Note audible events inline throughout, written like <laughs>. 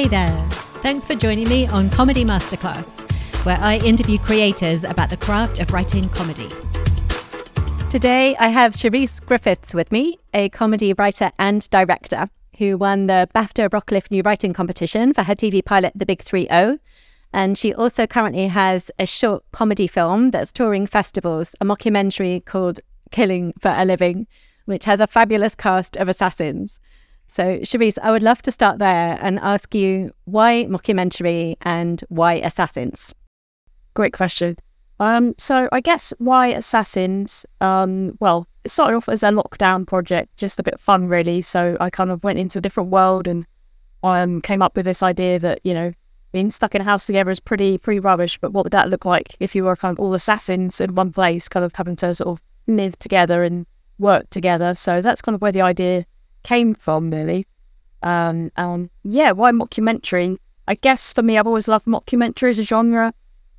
Hey there. Thanks for joining me on Comedy Masterclass, where I interview creators about the craft of writing comedy. Today, I have Sherice Griffiths with me, a comedy writer and director who won the BAFTA Rocliffe New Writing Competition for her TV pilot, The Big 3 0. And she also currently has a short comedy film that's touring festivals, a mockumentary called Killing for a Living, which has a fabulous cast of assassins. So, Sherice, I would love to start there and ask you why mockumentary and why assassins? Great question. Um, so I guess why assassins? Um, well, it started off as a lockdown project, just a bit fun, really. So I kind of went into a different world and um, came up with this idea that you know being stuck in a house together is pretty pretty rubbish. But what would that look like if you were kind of all assassins in one place, kind of having to sort of live together and work together? So that's kind of where the idea came from, really. Um, um, yeah, why mockumentary? I guess for me, I've always loved mockumentary as a genre.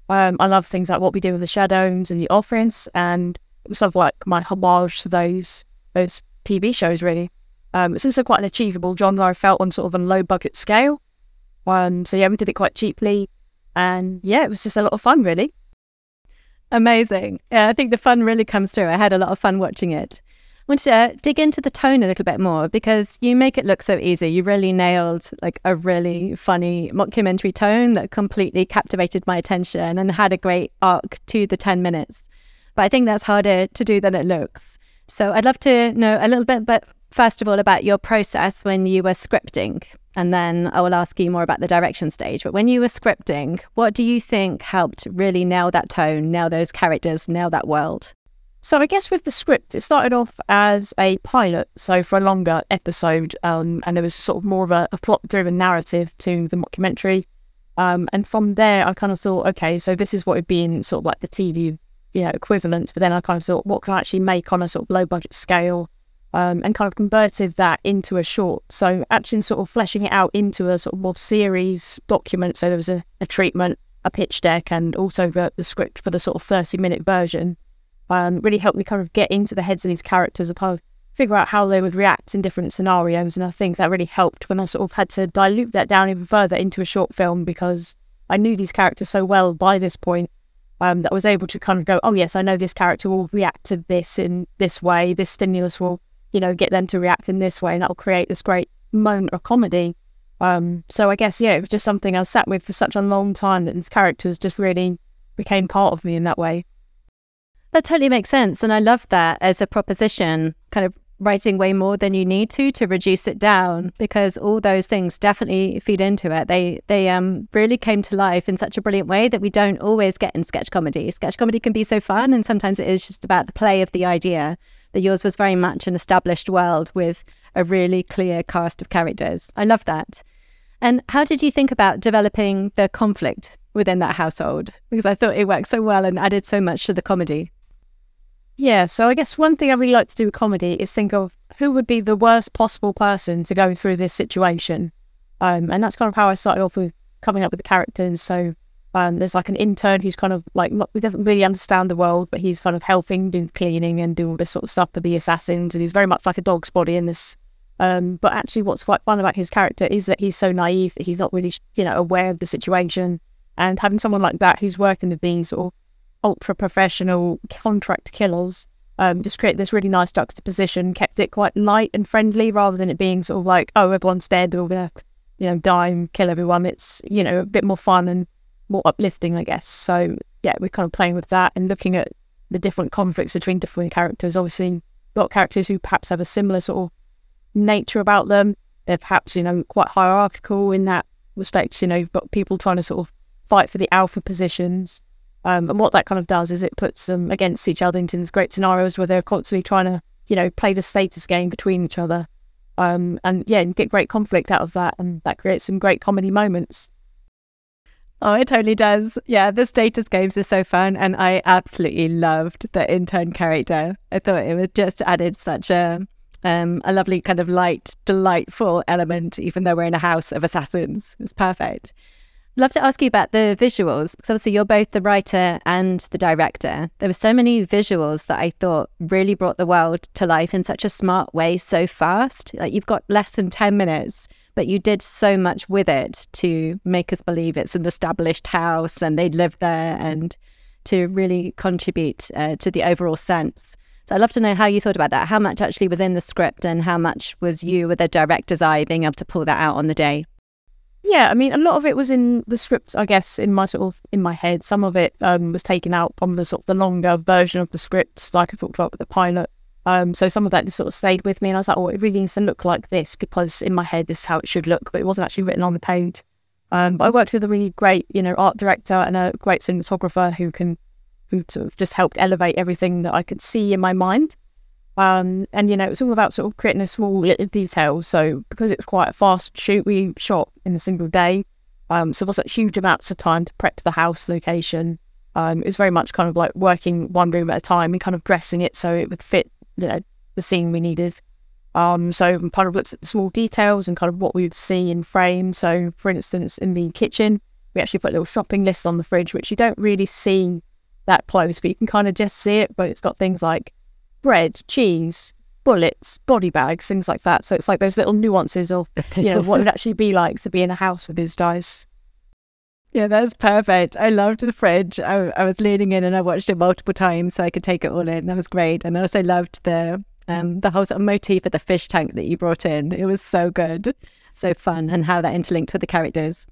Um, I love things like What We Do with the Shadows and The Office, and it was kind of like my homage to those those TV shows, really. Um, it's also quite an achievable genre, I felt, on sort of a low budget scale. Um, so yeah, we did it quite cheaply, and yeah, it was just a lot of fun, really. Amazing. Yeah, I think the fun really comes through. I had a lot of fun watching it wanted to dig into the tone a little bit more because you make it look so easy. You really nailed like a really funny mockumentary tone that completely captivated my attention and had a great arc to the 10 minutes. But I think that's harder to do than it looks. So I'd love to know a little bit, but first of all, about your process when you were scripting. And then I will ask you more about the direction stage. But when you were scripting, what do you think helped really nail that tone, nail those characters, nail that world? So I guess with the script, it started off as a pilot, so for a longer episode, um, and there was sort of more of a, a plot-driven narrative to the mockumentary. Um, and from there, I kind of thought, okay, so this is what would be in sort of like the TV, you know, equivalent. But then I kind of thought, what can I actually make on a sort of low-budget scale, um, and kind of converted that into a short. So actually, sort of fleshing it out into a sort of more series document. So there was a, a treatment, a pitch deck, and also the, the script for the sort of thirty-minute version um, really helped me kind of get into the heads of these characters and kind of figure out how they would react in different scenarios. And I think that really helped when I sort of had to dilute that down even further into a short film because I knew these characters so well by this point um, that I was able to kind of go, oh, yes, I know this character will react to this in this way. This stimulus will, you know, get them to react in this way, and that will create this great moment of comedy. Um, so I guess, yeah, it was just something I sat with for such a long time that these characters just really became part of me in that way. That totally makes sense. And I love that as a proposition, kind of writing way more than you need to to reduce it down because all those things definitely feed into it. They they um really came to life in such a brilliant way that we don't always get in sketch comedy. Sketch comedy can be so fun and sometimes it is just about the play of the idea. But yours was very much an established world with a really clear cast of characters. I love that. And how did you think about developing the conflict within that household? Because I thought it worked so well and added so much to the comedy. Yeah, so I guess one thing I really like to do with comedy is think of who would be the worst possible person to go through this situation. Um, and that's kind of how I started off with coming up with the characters. So um, there's like an intern who's kind of like, we doesn't really understand the world, but he's kind of helping do cleaning and do all this sort of stuff for the assassins. And he's very much like a dog's body in this. Um, but actually, what's quite fun about his character is that he's so naive that he's not really, you know, aware of the situation. And having someone like that who's working with these sort of ultra professional contract killers. Um, just create this really nice juxtaposition, kept it quite light and friendly rather than it being sort of like, oh, everyone's dead, we're gonna, you know, die and kill everyone. It's, you know, a bit more fun and more uplifting, I guess. So yeah, we're kind of playing with that and looking at the different conflicts between different characters. Obviously, got characters who perhaps have a similar sort of nature about them. They're perhaps, you know, quite hierarchical in that respect. You know, you've got people trying to sort of fight for the alpha positions. Um, and what that kind of does is it puts them against each other into these great scenarios where they're constantly trying to, you know, play the status game between each other. Um, and yeah, and get great conflict out of that. And that creates some great comedy moments. Oh, it totally does. Yeah, the status games are so fun. And I absolutely loved the intern character. I thought it was just added such a um, a lovely kind of light, delightful element, even though we're in a house of assassins. It was perfect love to ask you about the visuals because obviously you're both the writer and the director. There were so many visuals that I thought really brought the world to life in such a smart way so fast. Like you've got less than 10 minutes, but you did so much with it to make us believe it's an established house and they live there and to really contribute uh, to the overall sense. So I'd love to know how you thought about that. How much actually was in the script and how much was you with a director's eye being able to pull that out on the day? Yeah, I mean, a lot of it was in the script, I guess, in my sort of in my head. Some of it um, was taken out from the sort of the longer version of the script, like I talked about with the pilot. Um, so some of that just sort of stayed with me, and I was like, "Oh, it really needs to look like this because in my head this is how it should look," but it wasn't actually written on the page. Um, but I worked with a really great, you know, art director and a great cinematographer who can, who sort of just helped elevate everything that I could see in my mind. Um, and you know, it's all about sort of creating a small little detail. So because it was quite a fast shoot, we shot in a single day. Um, so there wasn't huge amounts of time to prep the house location. Um, it was very much kind of like working one room at a time and kind of dressing it so it would fit, you know, the scene we needed. Um, so kind of looked at the small details and kind of what we would see in frame. So for instance, in the kitchen, we actually put a little shopping list on the fridge, which you don't really see that close, but you can kind of just see it. But it's got things like bread, cheese, bullets, body bags, things like that. So it's like those little nuances of, you know, what it would <laughs> actually be like to be in a house with these guys. Yeah, that's perfect. I loved the fridge. I, I was leaning in and I watched it multiple times so I could take it all in. That was great. And I also loved the um, the whole sort of motif of the fish tank that you brought in. It was so good, so fun, and how that interlinked with the characters.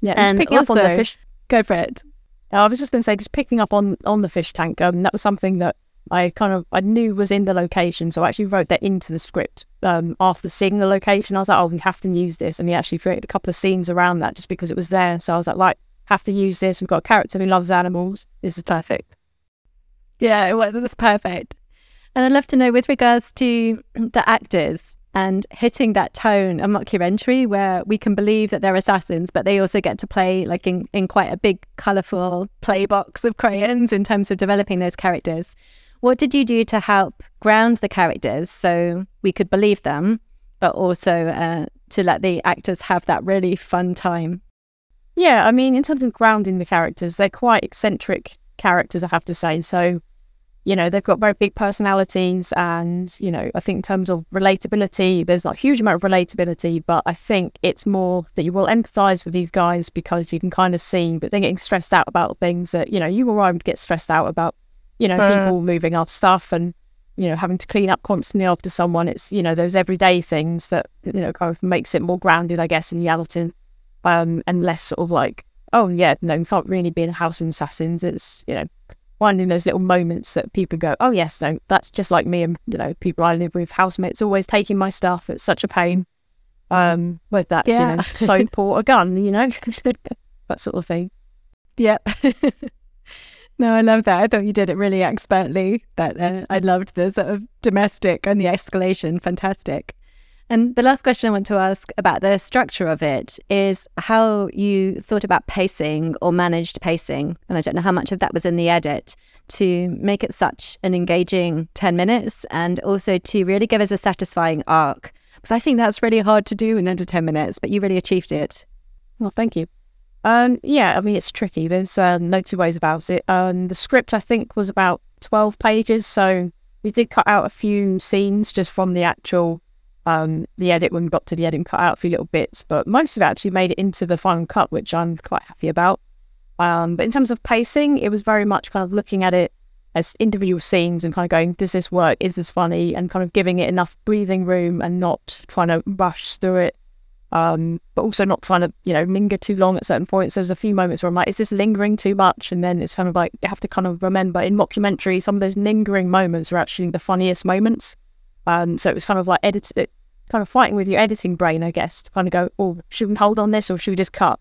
Yeah, and picking also, up on the fish. Go for it. I was just going to say, just picking up on on the fish tank. Um, that was something that I kind of I knew was in the location, so I actually wrote that into the script um, after seeing the location. I was like, oh, we have to use this, and we actually created a couple of scenes around that just because it was there. So I was like, like, have to use this. We've got a character who loves animals. This is perfect. Yeah, it was, it was perfect. And I'd love to know with regards to <clears throat> the actors and hitting that tone of mockumentary where we can believe that they're assassins, but they also get to play like in, in quite a big, colourful play box of crayons in terms of developing those characters. What did you do to help ground the characters so we could believe them, but also uh, to let the actors have that really fun time? Yeah, I mean, in terms of grounding the characters, they're quite eccentric characters, I have to say. So, you know, they've got very big personalities, and, you know, I think in terms of relatability, there's not a huge amount of relatability, but I think it's more that you will empathize with these guys because you can kind of see that they're getting stressed out about things that, you know, you or I would get stressed out about you know, uh, people moving off stuff and, you know, having to clean up constantly after someone. It's, you know, those everyday things that, you know, kind of makes it more grounded, I guess, in reality um, and less sort of like, oh, yeah, no, you can't really be in a house of assassins. It's, you know, finding those little moments that people go, oh, yes, no, that's just like me and, you know, people I live with, housemates always taking my stuff. It's such a pain. Um, whether that's, yeah. <laughs> you know, soap or a gun, you know, <laughs> that sort of thing. Yep. <laughs> No, I love that. I thought you did it really expertly. That uh, I loved the sort of domestic and the escalation. Fantastic. And the last question I want to ask about the structure of it is how you thought about pacing or managed pacing. And I don't know how much of that was in the edit to make it such an engaging 10 minutes and also to really give us a satisfying arc. Because I think that's really hard to do in under 10 minutes, but you really achieved it. Well, thank you. Um, yeah, I mean, it's tricky. There's um, no two ways about it. Um, the script, I think, was about 12 pages. So we did cut out a few scenes just from the actual um, the edit when we got to the edit cut out a few little bits. But most of it actually made it into the final cut, which I'm quite happy about. Um, but in terms of pacing, it was very much kind of looking at it as individual scenes and kind of going, does this work? Is this funny? And kind of giving it enough breathing room and not trying to rush through it um, but also not trying to, you know, linger too long at certain points. There's a few moments where I'm like, is this lingering too much? And then it's kind of like, you have to kind of remember in mockumentary, some of those lingering moments are actually the funniest moments. Um, so it was kind of like edit, kind of fighting with your editing brain, I guess, to kind of go, oh, should we hold on this or should we just cut?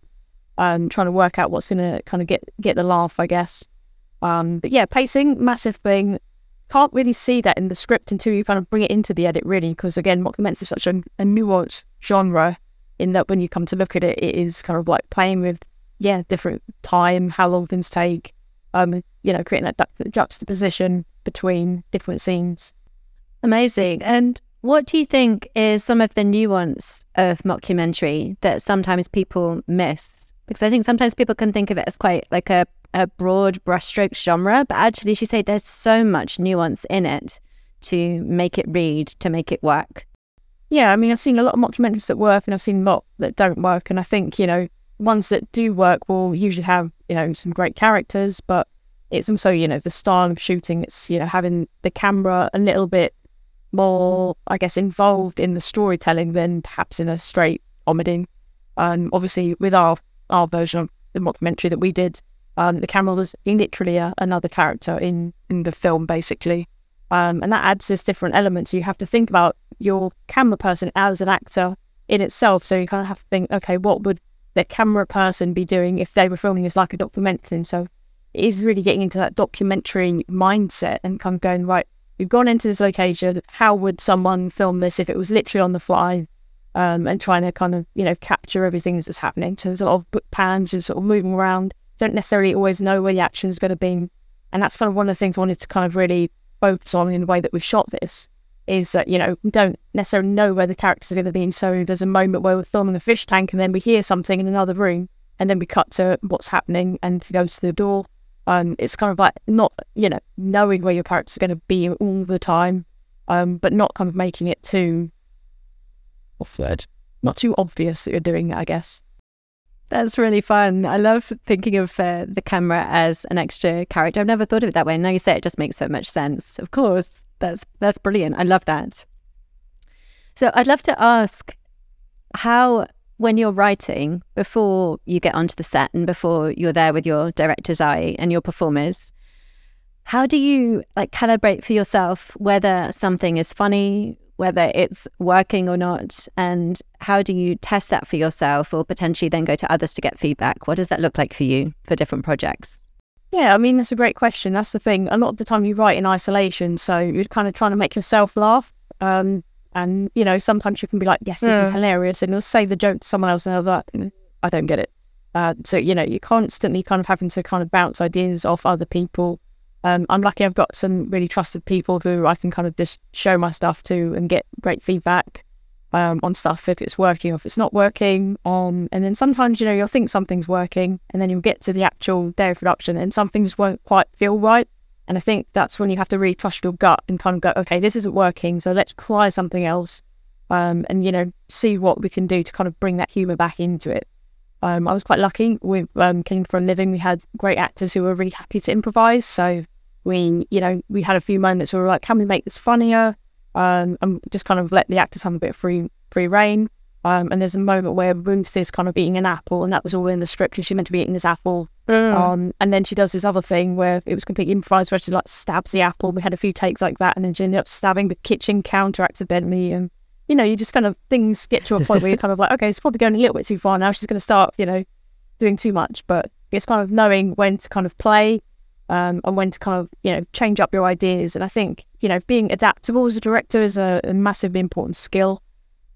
Um, trying to work out what's going to kind of get get the laugh, I guess. Um, but yeah, pacing, massive thing. Can't really see that in the script until you kind of bring it into the edit, really, because again, mockumentary is such a, a nuanced genre in that when you come to look at it, it is kind of like playing with, yeah, different time, how long things take, um, you know, creating that ju- juxtaposition between different scenes. Amazing. And what do you think is some of the nuance of mockumentary that sometimes people miss? Because I think sometimes people can think of it as quite like a, a broad brushstroke genre, but actually, she said there's so much nuance in it to make it read, to make it work. Yeah, I mean, I've seen a lot of documentaries that work and I've seen a lot that don't work. And I think, you know, ones that do work will usually have, you know, some great characters, but it's also, you know, the style of shooting. It's, you know, having the camera a little bit more, I guess, involved in the storytelling than perhaps in a straight comedy. Um, obviously, with our, our version of the documentary that we did, um, the camera was literally a, another character in, in the film, basically. Um, and that adds this different element. So you have to think about your camera person as an actor in itself. So you kind of have to think, okay, what would the camera person be doing if they were filming as like a documentary? So it is really getting into that documentary mindset and kind of going, right, we've gone into this location. How would someone film this if it was literally on the fly? Um, and trying to kind of, you know, capture everything that's happening. So there's a lot of pans and sort of moving around. Don't necessarily always know where the action is going to be. And that's kind of one of the things I wanted to kind of really focus on in the way that we've shot this is that, you know, we don't necessarily know where the characters are going to be. And so there's a moment where we're filming a fish tank and then we hear something in another room and then we cut to what's happening and he goes to the door. Um, it's kind of like not, you know, knowing where your characters are going to be all the time, um, but not kind of making it too, off not too obvious that you're doing it, I guess. That's really fun. I love thinking of uh, the camera as an extra character. I've never thought of it that way. Now you say it, it just makes so much sense. Of course, that's that's brilliant. I love that. So I'd love to ask how, when you're writing, before you get onto the set and before you're there with your director's eye and your performers, how do you like calibrate for yourself whether something is funny, whether it's working or not? And how do you test that for yourself or potentially then go to others to get feedback? What does that look like for you for different projects? Yeah, I mean, that's a great question. That's the thing. A lot of the time you write in isolation, so you're kind of trying to make yourself laugh. Um, and, you know, sometimes you can be like, yes, this yeah. is hilarious. And you'll say the joke to someone else and they're like, I don't get it. Uh, so, you know, you're constantly kind of having to kind of bounce ideas off other people um, I'm lucky I've got some really trusted people who I can kind of just show my stuff to and get great feedback um, on stuff if it's working or if it's not working. Um, and then sometimes, you know, you'll think something's working and then you'll get to the actual day of production and some things won't quite feel right. And I think that's when you have to really trust your gut and kind of go, okay, this isn't working, so let's try something else. Um, and you know, see what we can do to kind of bring that humor back into it. Um, I was quite lucky with um, for a Living. We had great actors who were really happy to improvise. So we, you know, we had a few moments where we were like, can we make this funnier? Um, and just kind of let the actors have a bit of free free reign. Um, and there's a moment where Ruth is kind of eating an apple, and that was all in the script, and she's meant to be eating this apple. Mm. Um, and then she does this other thing where it was completely improvised, where she like stabs the apple. We had a few takes like that, and then she ended up stabbing the kitchen counter accidentally. And you know, you just kind of things get to a point where you're kind of like, okay, it's probably going a little bit too far now. She's going to start, you know, doing too much. But it's kind of knowing when to kind of play um, and when to kind of, you know, change up your ideas. And I think, you know, being adaptable as a director is a, a massively important skill.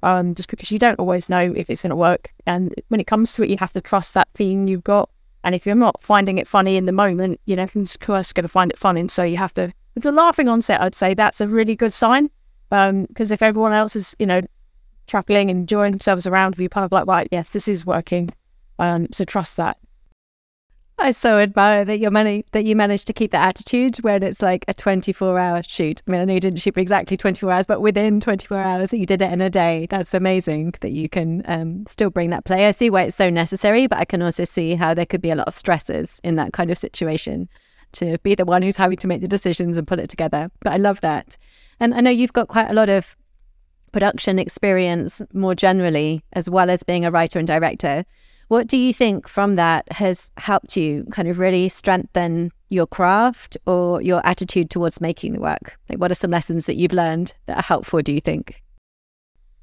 Um, just because you don't always know if it's going to work. And when it comes to it, you have to trust that feeling you've got. And if you're not finding it funny in the moment, you know, who's course going to find it funny? And so you have to, if you're laughing on set, I'd say that's a really good sign because um, if everyone else is, you know, chuckling and enjoying themselves around you, kind of like, right, yes, this is working. Um, so trust that. I so admire that that you managed to keep that attitude when it's like a 24 hour shoot. I mean, I know you didn't shoot for exactly 24 hours, but within 24 hours that you did it in a day. That's amazing that you can um, still bring that play. I see why it's so necessary, but I can also see how there could be a lot of stresses in that kind of situation to be the one who's having to make the decisions and put it together. But I love that. And I know you've got quite a lot of production experience more generally, as well as being a writer and director. What do you think from that has helped you kind of really strengthen your craft or your attitude towards making the work? Like, what are some lessons that you've learned that are helpful, do you think?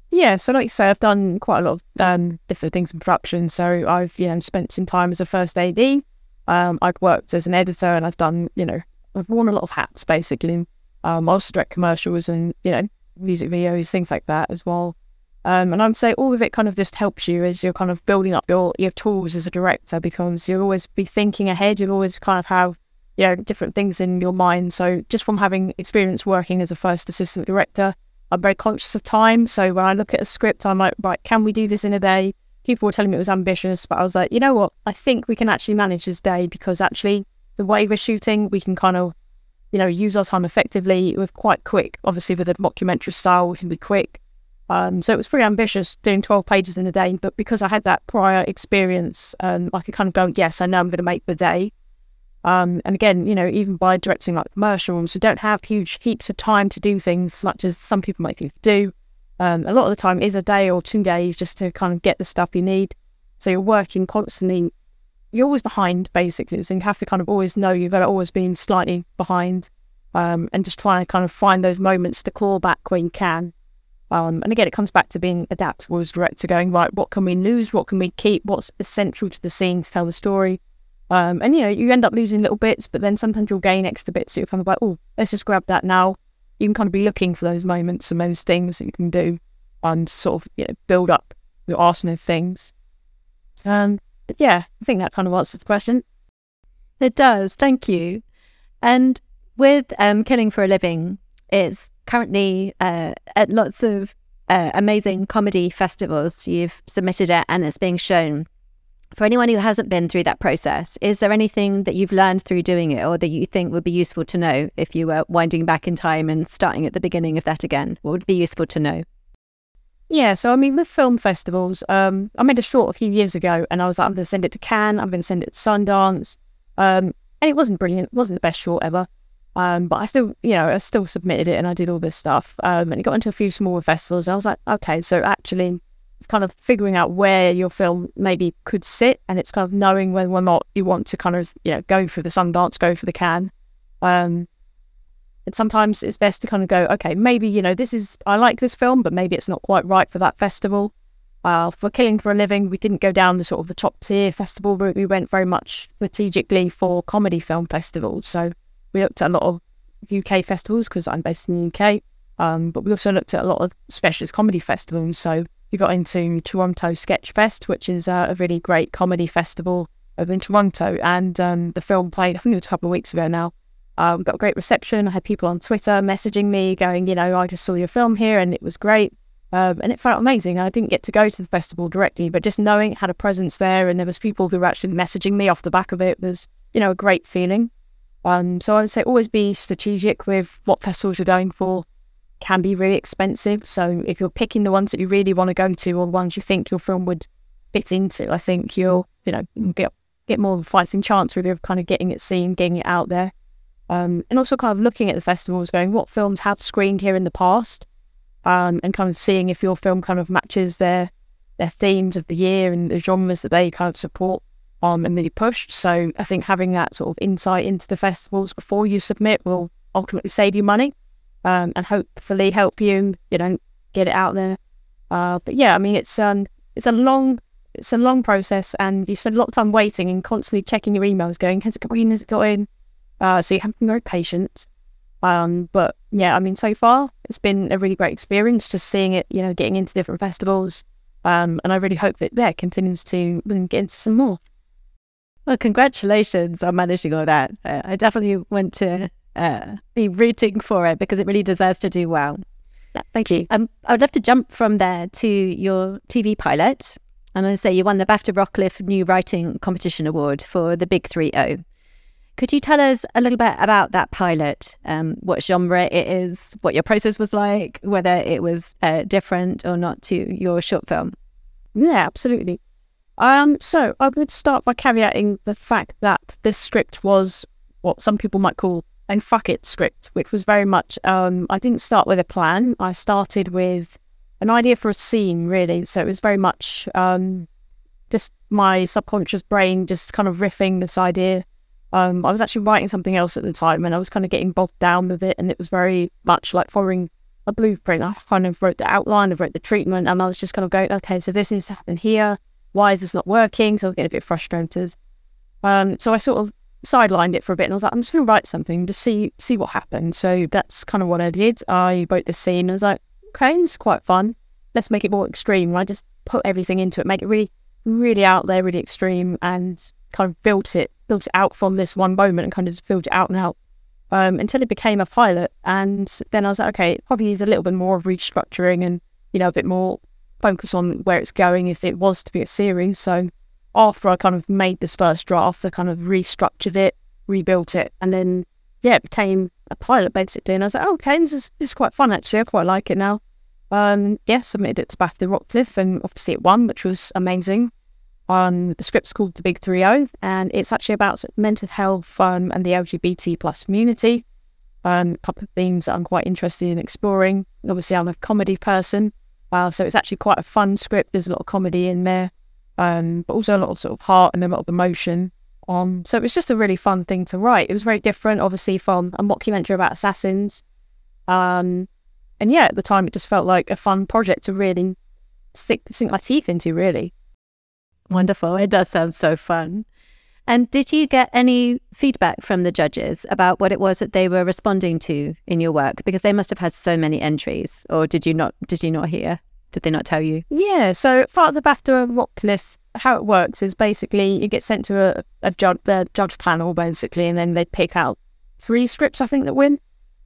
Yeah, so like you say, I've done quite a lot of um, different things in production. So I've, you know, spent some time as a first AD. Um, I've worked as an editor and I've done, you know, I've worn a lot of hats basically. Um, I also direct commercials and you know music videos, things like that as well. Um, and I'd say all of it kind of just helps you as you're kind of building up your your tools as a director because you'll always be thinking ahead. You'll always kind of have you know different things in your mind. So just from having experience working as a first assistant director, I'm very conscious of time. So when I look at a script, I'm like, right, can we do this in a day? People were telling me it was ambitious, but I was like, you know what? I think we can actually manage this day because actually the way we're shooting, we can kind of you know, use our time effectively. We're quite quick. Obviously, with a documentary style, we can be quick. Um, so it was pretty ambitious doing 12 pages in a day, but because I had that prior experience, um, I could kind of go, yes, I know I'm going to make the day. Um, and again, you know, even by directing like commercials, you don't have huge heaps of time to do things much as some people might think do. Um, a lot of the time is a day or two days just to kind of get the stuff you need. So you're working constantly. You're always behind, basically. So you have to kind of always know you've always been slightly behind, um, and just try to kind of find those moments to claw back when you can. Um, and again, it comes back to being adaptable as director, going right. What can we lose? What can we keep? What's essential to the scene to tell the story? Um, and you know, you end up losing little bits, but then sometimes you'll gain extra bits. So you're kind of like, oh, let's just grab that now. You can kind of be looking for those moments and those things that you can do and sort of you know build up your arsenal of things. Um, but yeah, I think that kind of answers the question. It does. Thank you. And with um, Killing for a Living, it's currently uh, at lots of uh, amazing comedy festivals. You've submitted it and it's being shown for anyone who hasn't been through that process, is there anything that you've learned through doing it or that you think would be useful to know if you were winding back in time and starting at the beginning of that again? What would be useful to know? Yeah, so I mean, with film festivals, um, I made a short a few years ago and I was like, I'm going to send it to Cannes, I'm going to send it to Sundance. Um, and it wasn't brilliant, it wasn't the best short ever. Um, but I still, you know, I still submitted it and I did all this stuff. Um, and it got into a few smaller festivals. I was like, okay, so actually, it's kind of figuring out where your film maybe could sit, and it's kind of knowing whether or not you want to kind of you know go for the Sundance, go for the Cannes. Um, and sometimes it's best to kind of go, okay, maybe you know this is I like this film, but maybe it's not quite right for that festival. Uh, for Killing for a Living, we didn't go down the sort of the top tier festival route. We went very much strategically for comedy film festivals. So we looked at a lot of UK festivals because I'm based in the UK. Um, but we also looked at a lot of specialist comedy festivals. So we got into Toronto Sketch Fest, which is uh, a really great comedy festival over in Toronto. And um, the film played, I think it was a couple of weeks ago now. Uh, we got a great reception. I had people on Twitter messaging me going, you know, I just saw your film here and it was great. Um, and it felt amazing. I didn't get to go to the festival directly, but just knowing it had a presence there and there was people who were actually messaging me off the back of it was, you know, a great feeling. Um, so I would say always be strategic with what festivals you're going for can be really expensive. So if you're picking the ones that you really want to go to or the ones you think your film would fit into, I think you'll, you know, get get more of a fighting chance really of kind of getting it seen, getting it out there. Um, and also kind of looking at the festivals, going what films have screened here in the past, um, and kind of seeing if your film kind of matches their their themes of the year and the genres that they kind of support um, and really pushed. So I think having that sort of insight into the festivals before you submit will ultimately save you money um, and hopefully help you, you know, get it out there. Uh, but yeah, I mean, it's um, it's a long, it's a long process, and you spend a lot of time waiting and constantly checking your emails, going, has it got in? Has it got in? Uh, so you have to be very patient. Um, but yeah, I mean, so far it's been a really great experience just seeing it, you know, getting into different festivals. Um, and I really hope that yeah continues to get into some more. Well, congratulations on managing all that. Uh, I definitely want to uh, be rooting for it because it really deserves to do well. Thank you. Um, I would love to jump from there to your TV pilot. And I say you won the BAFTA Rocliffe New Writing Competition Award for the Big 3 0. Could you tell us a little bit about that pilot? Um, what genre it is, what your process was like, whether it was uh, different or not to your short film? Yeah, absolutely. Um, so I would start by caveating the fact that this script was what some people might call and fuck it script, which was very much, um, I didn't start with a plan. I started with an idea for a scene, really. So it was very much um, just my subconscious brain just kind of riffing this idea. Um, I was actually writing something else at the time and I was kind of getting bogged down with it. And it was very much like following a blueprint. I kind of wrote the outline, I wrote the treatment, and I was just kind of going, okay, so this needs to happen here. Why is this not working? So I was getting a bit frustrated. Um, so I sort of sidelined it for a bit and I was like, I'm just going to write something to see see what happens. So that's kind of what I did. I wrote the scene. I was like, okay, it's quite fun. Let's make it more extreme. I just put everything into it, make it really, really out there, really extreme, and kind of built it, built it out from this one moment and kind of built it out and out um, until it became a pilot. And then I was like, okay, it probably needs a little bit more of restructuring and you know a bit more focus on where it's going if it was to be a series. So after I kind of made this first draft, I kind of restructured it, rebuilt it, and then yeah, it became a pilot basically. And I was like, oh, okay, this is, this is quite fun actually. I quite like it now. Um, yeah, submitted it to BAFTA Rocliffe and obviously it won, which was amazing. Um, the script's called The Big 3 and it's actually about mental health um, and the LGBT plus community. Um, a couple of themes that I'm quite interested in exploring. Obviously, I'm a comedy person, uh, so it's actually quite a fun script. There's a lot of comedy in there, um, but also a lot of sort of heart and a lot of emotion. Um, so it was just a really fun thing to write. It was very different, obviously, from a mockumentary about assassins. Um, and yeah, at the time, it just felt like a fun project to really stick sink my teeth into, really. Wonderful. It does sound so fun. And did you get any feedback from the judges about what it was that they were responding to in your work? Because they must have had so many entries, or did you not? Did you not hear? Did they not tell you? Yeah. So part of the BAFTA Rocliffe, how it works is basically you get sent to a, a judge, the judge panel basically, and then they pick out three scripts I think that win.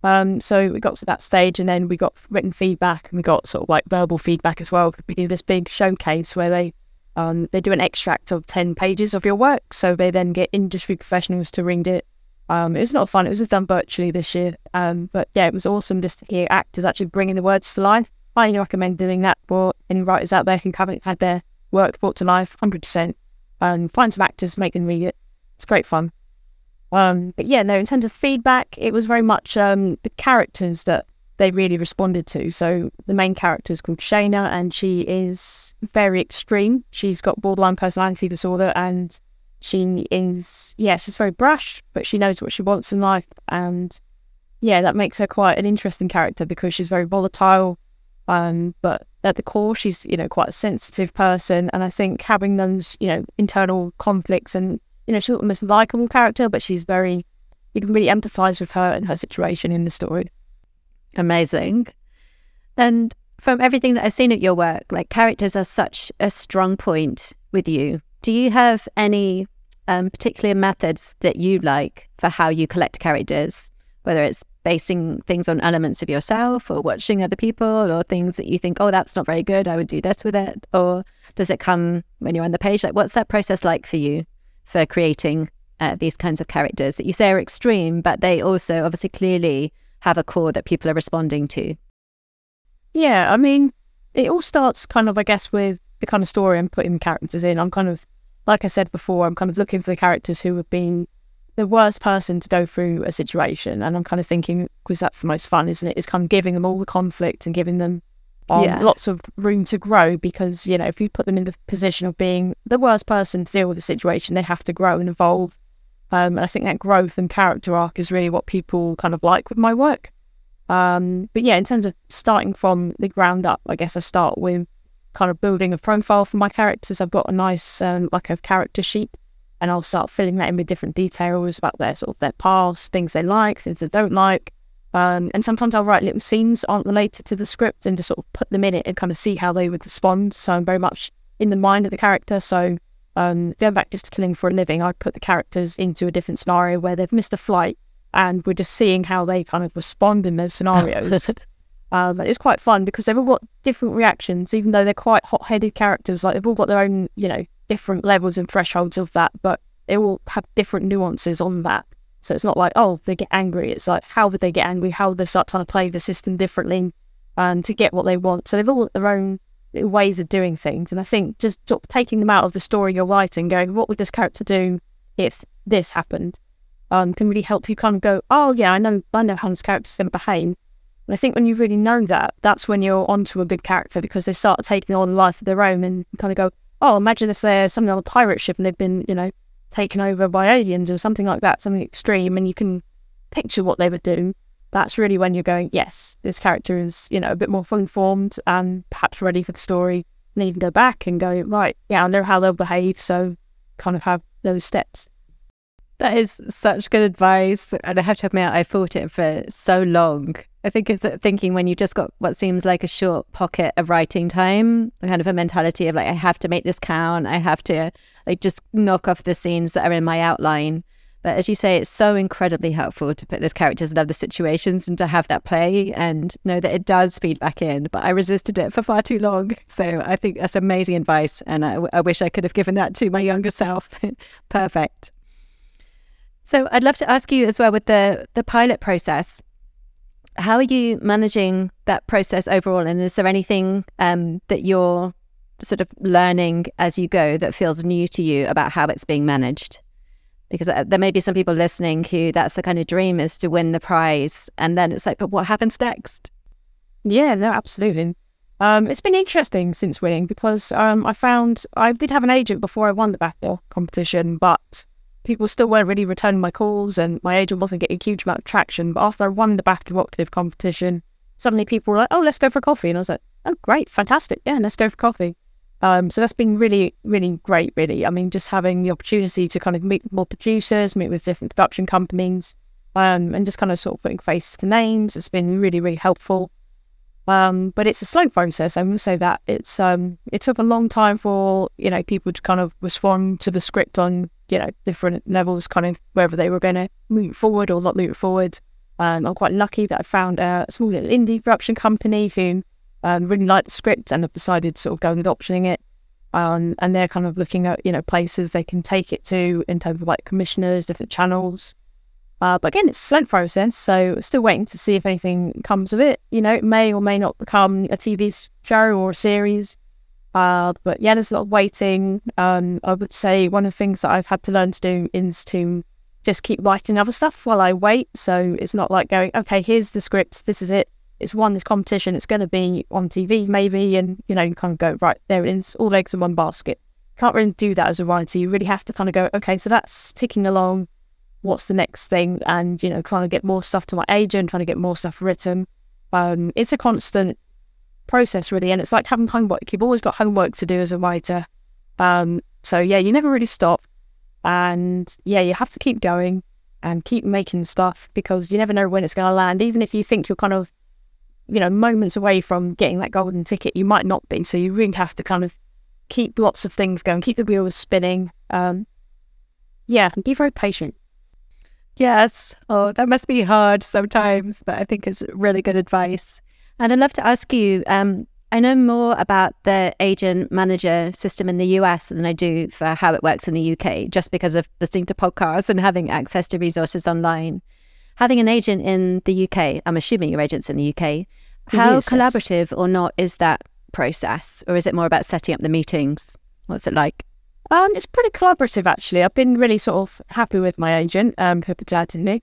Um, so we got to that stage, and then we got written feedback, and we got sort of like verbal feedback as well. We do this big showcase where they um, they do an extract of 10 pages of your work. So they then get industry professionals to read it. Um, it was not fun. It was done virtually this year. Um, but yeah, it was awesome just to hear actors actually bringing the words to life. I highly recommend doing that for any writers out there who haven't had their work brought to life 100%. Um, find some actors, make them read it. It's great fun. Um, but yeah, no, in terms of feedback, it was very much um, the characters that they really responded to. So the main character is called Shayna, and she is very extreme. She's got borderline personality disorder, and she is yeah, she's very brash, but she knows what she wants in life, and yeah, that makes her quite an interesting character because she's very volatile. Um, but at the core, she's you know quite a sensitive person, and I think having those you know internal conflicts and you know she's almost likable character, but she's very you can really empathize with her and her situation in the story. Amazing. And from everything that I've seen at your work, like characters are such a strong point with you. Do you have any um, particular methods that you like for how you collect characters, whether it's basing things on elements of yourself or watching other people or things that you think, oh, that's not very good, I would do this with it? Or does it come when you're on the page? Like, what's that process like for you for creating uh, these kinds of characters that you say are extreme, but they also obviously clearly have a core that people are responding to? Yeah, I mean, it all starts kind of, I guess, with the kind of story I'm putting characters in. I'm kind of, like I said before, I'm kind of looking for the characters who have been the worst person to go through a situation. And I'm kind of thinking, because that's the most fun, isn't it? Is kind of giving them all the conflict and giving them um, yeah. lots of room to grow because, you know, if you put them in the position of being the worst person to deal with the situation, they have to grow and evolve um, I think that growth and character arc is really what people kind of like with my work. Um, but yeah, in terms of starting from the ground up, I guess I start with kind of building a profile for my characters. I've got a nice um, like a character sheet, and I'll start filling that in with different details about their sort of their past, things they like, things they don't like. Um, and sometimes I'll write little scenes aren't related to the script and just sort of put them in it and kind of see how they would respond. So I'm very much in the mind of the character. So um, going back just to Killing for a Living, I put the characters into a different scenario where they've missed a flight and we're just seeing how they kind of respond in those scenarios. <laughs> um, it's quite fun because they've all got different reactions, even though they're quite hot headed characters. Like they've all got their own, you know, different levels and thresholds of that, but they all have different nuances on that. So it's not like, oh, they get angry. It's like, how would they get angry? How would they start trying to play the system differently and um, to get what they want? So they've all got their own ways of doing things. And I think just sort of taking them out of the story you're writing, going, what would this character do if this happened, um, can really help you kind of go, oh yeah, I know, I know how this character's going to behave. And I think when you really know that, that's when you're onto a good character because they start taking on a life of their own and kind of go, oh, imagine if they're something on a pirate ship and they've been, you know, taken over by aliens or something like that, something extreme, and you can picture what they would do that's really when you're going, yes, this character is, you know, a bit more fully formed and perhaps ready for the story. And you can go back and go, right, yeah, I know how they'll behave. So kind of have those steps. That is such good advice. And I have to admit, I thought it for so long. I think it's thinking when you've just got what seems like a short pocket of writing time, kind of a mentality of like, I have to make this count. I have to like just knock off the scenes that are in my outline. But as you say, it's so incredibly helpful to put those characters in other situations and to have that play and know that it does feed back in. But I resisted it for far too long. <laughs> So I think that's amazing advice. And I, I wish I could have given that to my younger self. <laughs> Perfect. So I'd love to ask you as well with the, the pilot process. how are you managing that process overall? And is there anything um, that you're sort of learning as you go that feels new to you about how it's being managed? Because uh, there may be some people listening who that's the kind of dream is to win the prize. And then it's like, but what happens next? Yeah, no, absolutely. Um, it's been interesting since winning because um, I found I did have an agent before I won the BAFTA competition, but people still weren't really returning my calls and my agent wasn't getting a huge amount of traction. But after I won the BAFTA Rocliffe competition, suddenly people were like, oh, let's go for coffee. And I was like, oh, great, fantastic. Yeah, let's go for coffee. Um, so that's been really, really great, really. I mean, just having the opportunity to kind of meet more producers, meet with different production companies, um, and just kind of sort of putting faces to names. It's been really, really helpful. Um, but it's a slow process. I will say that it's um, it took a long time for you know people to kind of respond to the script on you know different levels, kind of whether they were going to move forward or not move forward. Um, I'm quite lucky that I found a small little indie production company who um, really liked the script and have decided sort of go with optioning it. Um, and they're kind of looking at you know places they can take it to in terms of like commissioners, different channels. Uh, but again, it's a slow process, so still waiting to see if anything comes of it. You know, it may or may not become a TV show or a series. Uh, but yeah, there's a lot of waiting. Um, I would say one of the things that I've had to learn to do is to just keep writing other stuff while I wait. So it's not like going, okay, here's the script, this is it. It's won this competition, it's going to be on TV maybe, and you know, you kind of go, right, there it is, all eggs in one basket. Can't really do that as a writer. You really have to kind of go, okay, so that's ticking along what's the next thing? And you know trying to get more stuff to my agent trying to get more stuff written. Um, it's a constant process really and it's like having homework. You've always got homework to do as a writer. Um, so yeah you never really stop. And yeah you have to keep going and keep making stuff because you never know when it's going to land. Even if you think you're kind of you know moments away from getting that golden ticket you might not be so you really have to kind of keep lots of things going keep the wheels spinning um, yeah and be very patient Yes. Oh, that must be hard sometimes, but I think it's really good advice. And I'd love to ask you um, I know more about the agent manager system in the US than I do for how it works in the UK, just because of listening to podcasts and having access to resources online. Having an agent in the UK, I'm assuming your agent's in the UK, how is, collaborative yes. or not is that process? Or is it more about setting up the meetings? What's it like? Um, it's pretty collaborative actually. I've been really sort of happy with my agent, um, Pippa Dadini.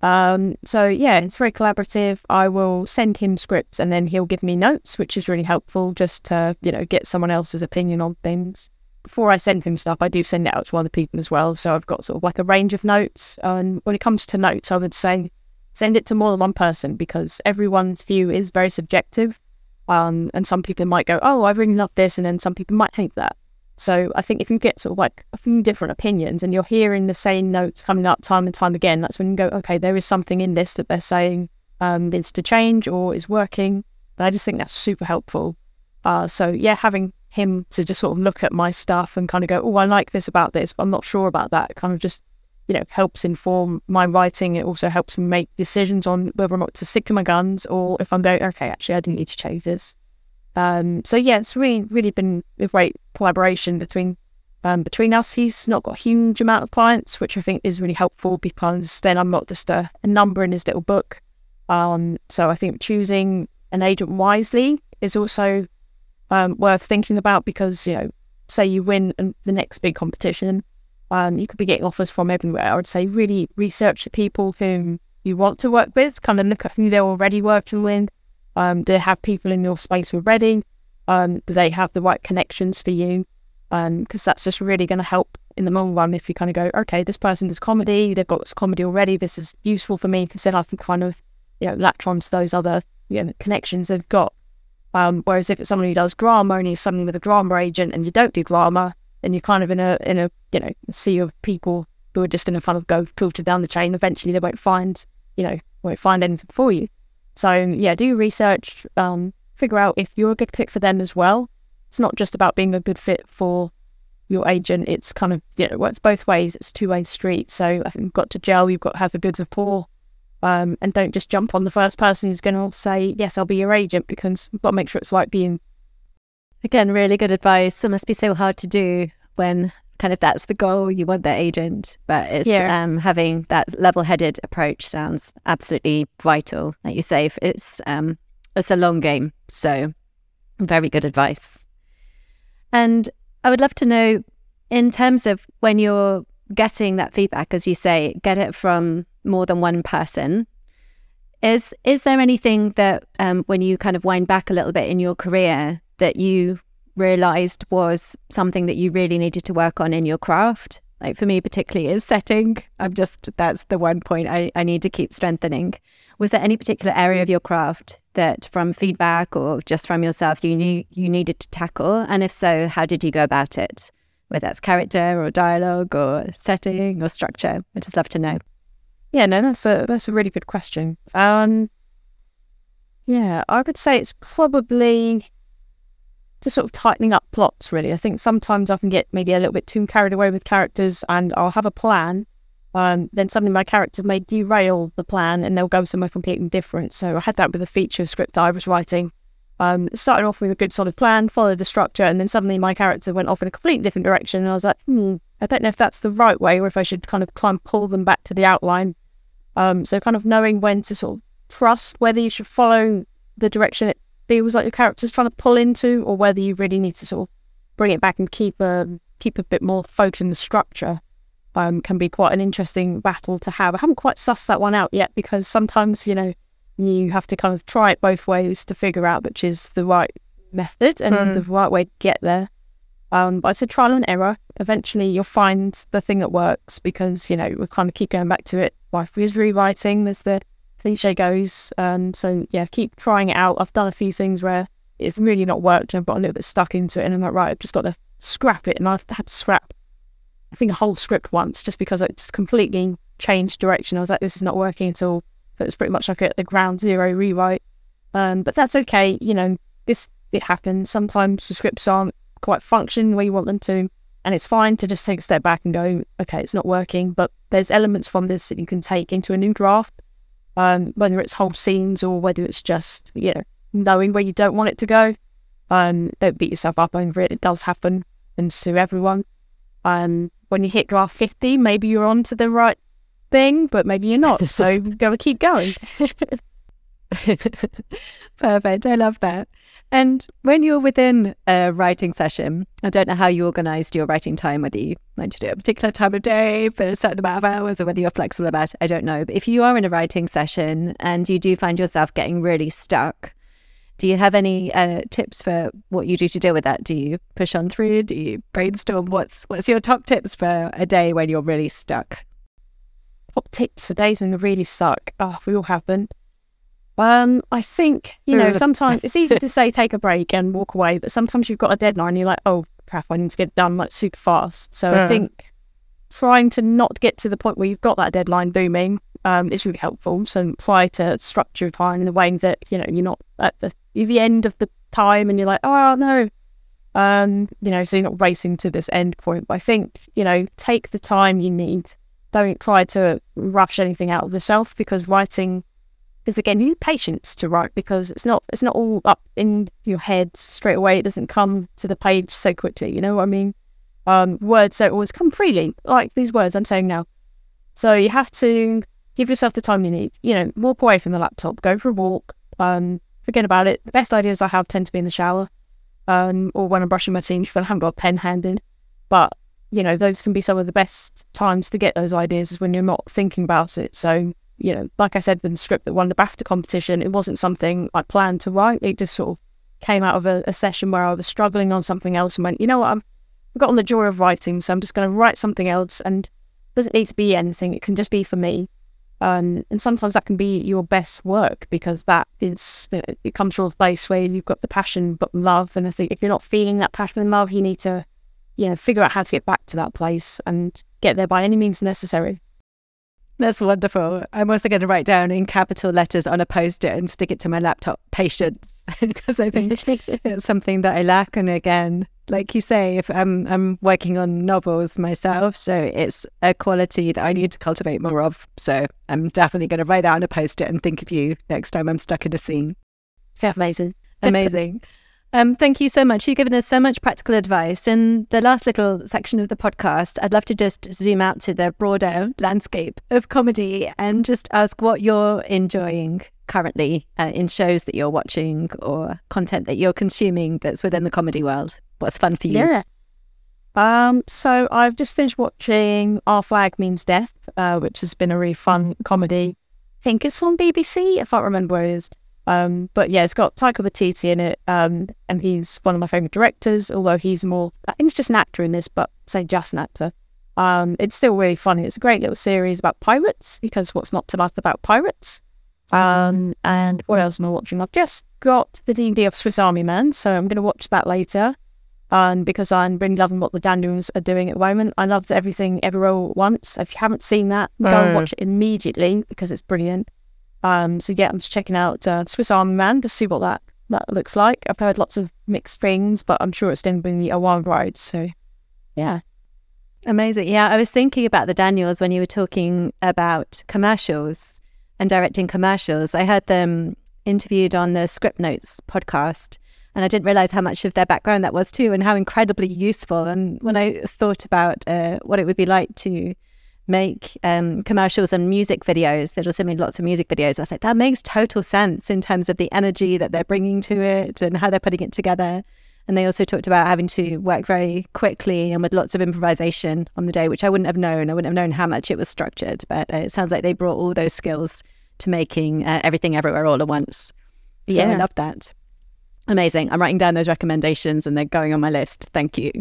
Um, so yeah, it's very collaborative. I will send him scripts and then he'll give me notes, which is really helpful just to, you know, get someone else's opinion on things. Before I send him stuff, I do send it out to other people as well. So I've got sort of like a range of notes. And when it comes to notes, I would say send it to more than one person because everyone's view is very subjective. Um, and some people might go, oh, I really love this. And then some people might hate that. So I think if you get sort of like a few different opinions and you're hearing the same notes coming up time and time again, that's when you go, okay, there is something in this that they're saying um, needs to change or is working. But I just think that's super helpful. Uh, so yeah, having him to just sort of look at my stuff and kind of go, oh, I like this about this, but I'm not sure about that. Kind of just you know helps inform my writing. It also helps me make decisions on whether or not to stick to my guns or if I'm going, okay, actually, I didn't need to change this. Um, so yeah, it's really, really been a great collaboration between um, between us. He's not got a huge amount of clients, which I think is really helpful because then I'm not just a, a number in his little book. Um, so I think choosing an agent wisely is also um, worth thinking about because you know, say you win the next big competition, um, you could be getting offers from everywhere. I would say really research the people whom you want to work with, kind of look at who they're already working with, um, do they have people in your space already? Um, do they have the right connections for you? Because um, that's just really going to help in the long run if you kind of go, okay, this person does comedy, they've got this comedy already, this is useful for me because then I can kind of, you know, latch on to those other you know, connections they've got. Um, whereas if it's someone who does drama and you're something with a drama agent and you don't do drama, then you're kind of in a in a you know sea of people who are just going to kind of go filter down the chain. Eventually, they won't find you know won't find anything for you. So yeah, do research, um, figure out if you're a good fit for them as well. It's not just about being a good fit for your agent. It's kind of you know, it works both ways. It's a two way street. So I think you've got to gel. You've got to have a good rapport, um, and don't just jump on the first person who's going to say yes, I'll be your agent because you've got to make sure it's like being. Again, really good advice. It must be so hard to do when kind of that's the goal. You want the agent, but it's Yeah. um, having that level-headed approach sounds absolutely vital. Like you say, it's um, it's a long game, so very good advice. And I would love to know, in terms of when you're getting that feedback, as you say, get it from more than one person. Is is there anything that um, when you kind of wind back a little bit in your career that you realized was something that you really needed to work on in your craft? Like for me, particularly, is setting. I'm just that's the one point I, I need to keep strengthening. Was there any particular area of your craft that, from feedback or just from yourself, you knew you needed to tackle? And if so, how did you go about it? Whether that's character or dialogue or setting or structure, I'd just love to know. Yeah, no, that's a that's a really good question. Um, yeah, I would say it's probably just sort of tightening up plots. Really, I think sometimes I can get maybe a little bit too carried away with characters, and I'll have a plan. Um, then suddenly my character may derail the plan, and they'll go somewhere completely different. So I had that with a feature script that I was writing. Um, started off with a good solid plan, followed the structure, and then suddenly my character went off in a completely different direction. And I was like, hmm, I don't know if that's the right way, or if I should kind of try and pull them back to the outline. Um, so kind of knowing when to sort of trust whether you should follow the direction it feels like your character's trying to pull into, or whether you really need to sort of bring it back and keep a keep a bit more focus in the structure. Um, can be quite an interesting battle to have. I haven't quite sussed that one out yet because sometimes you know you have to kind of try it both ways to figure out which is the right method and Mm. the right way to get there. Um, but it's a trial and error. Eventually, you'll find the thing that works because you know we kind of keep going back to it. Life is rewriting, as the cliche goes. Um, so yeah, keep trying it out. I've done a few things where it's really not worked, and I've got a little bit stuck into it, and I'm like, right, I've just got to scrap it, and I've had to scrap. I think a whole script once just because it just completely changed direction. I was like, this is not working at all. So it was pretty much like a, a ground zero rewrite. Um, but that's okay. You know, this it happens. Sometimes the scripts aren't quite function the way you want them to. And it's fine to just take a step back and go, okay, it's not working, but there's elements from this that you can take into a new draft, um, whether it's whole scenes or whether it's just, you know, knowing where you don't want it to go. Um, don't beat yourself up over it. It does happen and to everyone. Um, when you hit draft 50, maybe you're on to the right thing, but maybe you're not. So you've got to keep going. <laughs> <laughs> Perfect. I love that. And when you're within a writing session, I don't know how you organized your writing time, whether you like to do it a particular time of day for a certain amount of hours or whether you're flexible about it, I don't know. But if you are in a writing session and you do find yourself getting really stuck, do you have any uh, tips for what you do to deal with that? Do you push on through? Do you brainstorm? What's what's your top tips for a day when you're really stuck? Top tips for days when you're really stuck. Oh, we all have them. Um, I think, you know, sometimes it's easy to <laughs> say take a break and walk away, but sometimes you've got a deadline, and you're like, oh crap, I need to get it done like super fast. So I Mm. think trying to not get to the point where you've got that deadline booming um, is really helpful. So try to structure your time in a way that, you know, you're not at the, the end of the time and you're like, oh no. Um, you know, so you're not racing to this end point. But I think, you know, take the time you need. Don't try to rush anything out of yourself because writing is again you need patience to write because it's not it's not all up in your head straight away. It doesn't come to the page so quickly, you know what I mean? Um, words don't always come freely, like these words I'm saying now. So you have to give yourself the time you need. You know, walk away from the laptop, go for a walk, um, forget about it. The best ideas I have tend to be in the shower, um, or when I'm brushing my teeth, but I haven't got a pen handed. But you know, those can be some of the best times to get those ideas is when you're not thinking about it. So, you know, like I said with the script that won the BAFTA competition, it wasn't something I planned to write. It just sort of came out of a, a session where I was struggling on something else and went, you know what, I've gotten the joy of writing, so I'm just going to write something else. And it doesn't need to be anything, it can just be for me. Um, and sometimes that can be your best work because that is, it comes from a place where you've got the passion but love. And I think if you're not feeling that passion and love, you need to you know, figure out how to get back to that place and get there by any means necessary. That's wonderful. I'm also going to write down in capital letters on a post it and stick it to my laptop patience <laughs> because I think <laughs> it's something that I lack. And again, like you say, if I'm I'm working on novels myself, so it's a quality that I need to cultivate more of. So I'm definitely going to write that on a post it and think of you next time I'm stuck in a scene. yeah, <laughs> amazing. Amazing. Um, thank you so much. You've given us so much practical advice. In the last little section of the podcast, I'd love to just zoom out to the broader landscape of comedy and just ask what you're enjoying currently uh, in shows that you're watching or content that you're consuming that's within the comedy world. What's fun for you? Yeah. Um, so I've just finished watching Our Flag Means Death, uh, which has been a really fun comedy. I think it's on BBC. If I remember where it is. Um, but yeah, it's got Taika Waititi in it, um, and he's one of my favorite directors. Although he's more, I think he's just an actor in this, but say just an actor. Um, it's still really funny. It's a great little series about pirates because what's not to like about pirates? Um, and what else am I watching? I've just got the DVD of Swiss Army Man, so I'm going to watch that later. Um, because I'm really loving what the Daniels are doing at the moment. I loved everything everywhere all at once. If you haven't seen that, go and watch it immediately because it's brilliant. Um, so yeah, I'm just checking out uh, Swiss Army Man to see what that that looks like. I've heard lots of mixed things, but I'm sure it's going to be a wild ride. So yeah, amazing. Yeah, I was thinking about the Daniels when you were talking about commercials and directing commercials. I heard them interviewed on the Scriptnotes podcast. And I didn't realize how much of their background that was too, and how incredibly useful. And when I thought about uh, what it would be like to make um, commercials and music videos that also made lots of music videos. I was like, that makes total sense in terms of the energy that they're bringing to it and how they're putting it together. And they also talked about having to work very quickly and with lots of improvisation on the day, which I wouldn't have known. I wouldn't have known how much it was structured, but it sounds like they brought all those skills to making uh, everything everywhere all at once. So yeah. I love that. Amazing. I'm writing down those recommendations and they're going on my list. Thank you.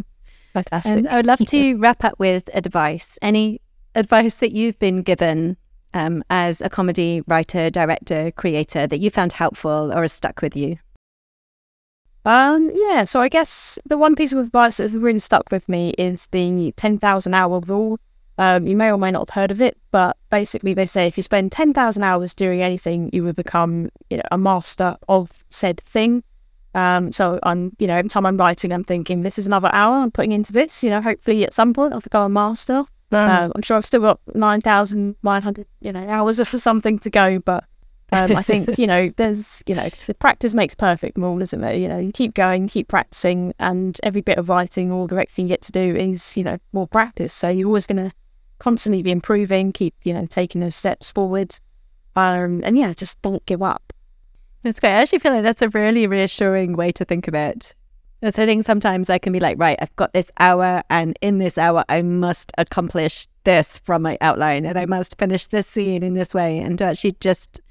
Fantastic. And I would love to wrap up with advice. Any advice that you've been given um, as a comedy writer, director, creator that you found helpful or has stuck with you? Um, yeah, so I guess the one piece of advice that has really stuck with me is the 10,000 hour rule. Um, you may or may not have heard of it, but basically they say if you spend 10,000 hours doing anything, you will become you know, a master of said thing. Um, so I'm, you know, every time I'm writing, I'm thinking this is another hour I'm putting into this. You know, hopefully at some point I'll become a master. Um, I'm sure I've still got 9,900 you know, hours <laughs> for something to go, but um, I think, you know, there's, you know, the practice makes perfect rule, isn't it? You know, you keep going, keep practicing, and every bit of writing or directing you get to do is, you know, more practice. So you're always going to constantly be improving, keep, you know, taking those steps forward. Um, and yeah, just don't give up. That's great. I actually feel like that's a really reassuring way to think of it. Because I think sometimes I can be like, right, I've got this hour, and in this hour, I must accomplish this from my outline, and I must finish this scene in this way. And to actually just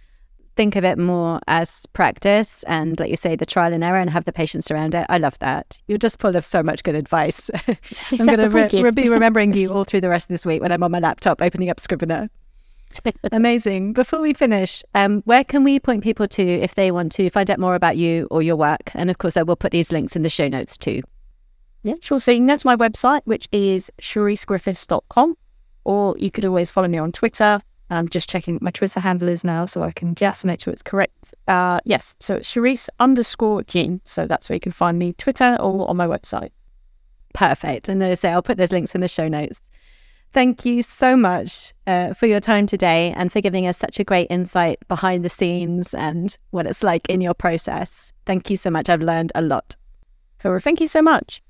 think of it more as practice and, like you say, the trial and error and have the patience around it. I love that. You're just full of so much good advice. <laughs> I'm <laughs> going to re- re- be remembering you all through the rest of this week when I'm on my laptop opening up Scrivener. <laughs> Amazing. Before we finish, um, where can we point people to if they want to find out more about you or your work? And of course, I will put these links in the show notes too. Yeah, sure. So you can go to my website, which is shericegriffiths.com, or you could always follow me on Twitter. I'm just checking my Twitter handle is now so I can just make sure it's correct. Uh, yes, so it's Sherice underscore Jean. So that's where you can find me, Twitter or on my website. Perfect. And as I say, I'll put those links in the show notes. Thank you so much uh, for your time today and for giving us such a great insight behind the scenes and what it's like in your process. Thank you so much. I've learned a lot. Thank you so much.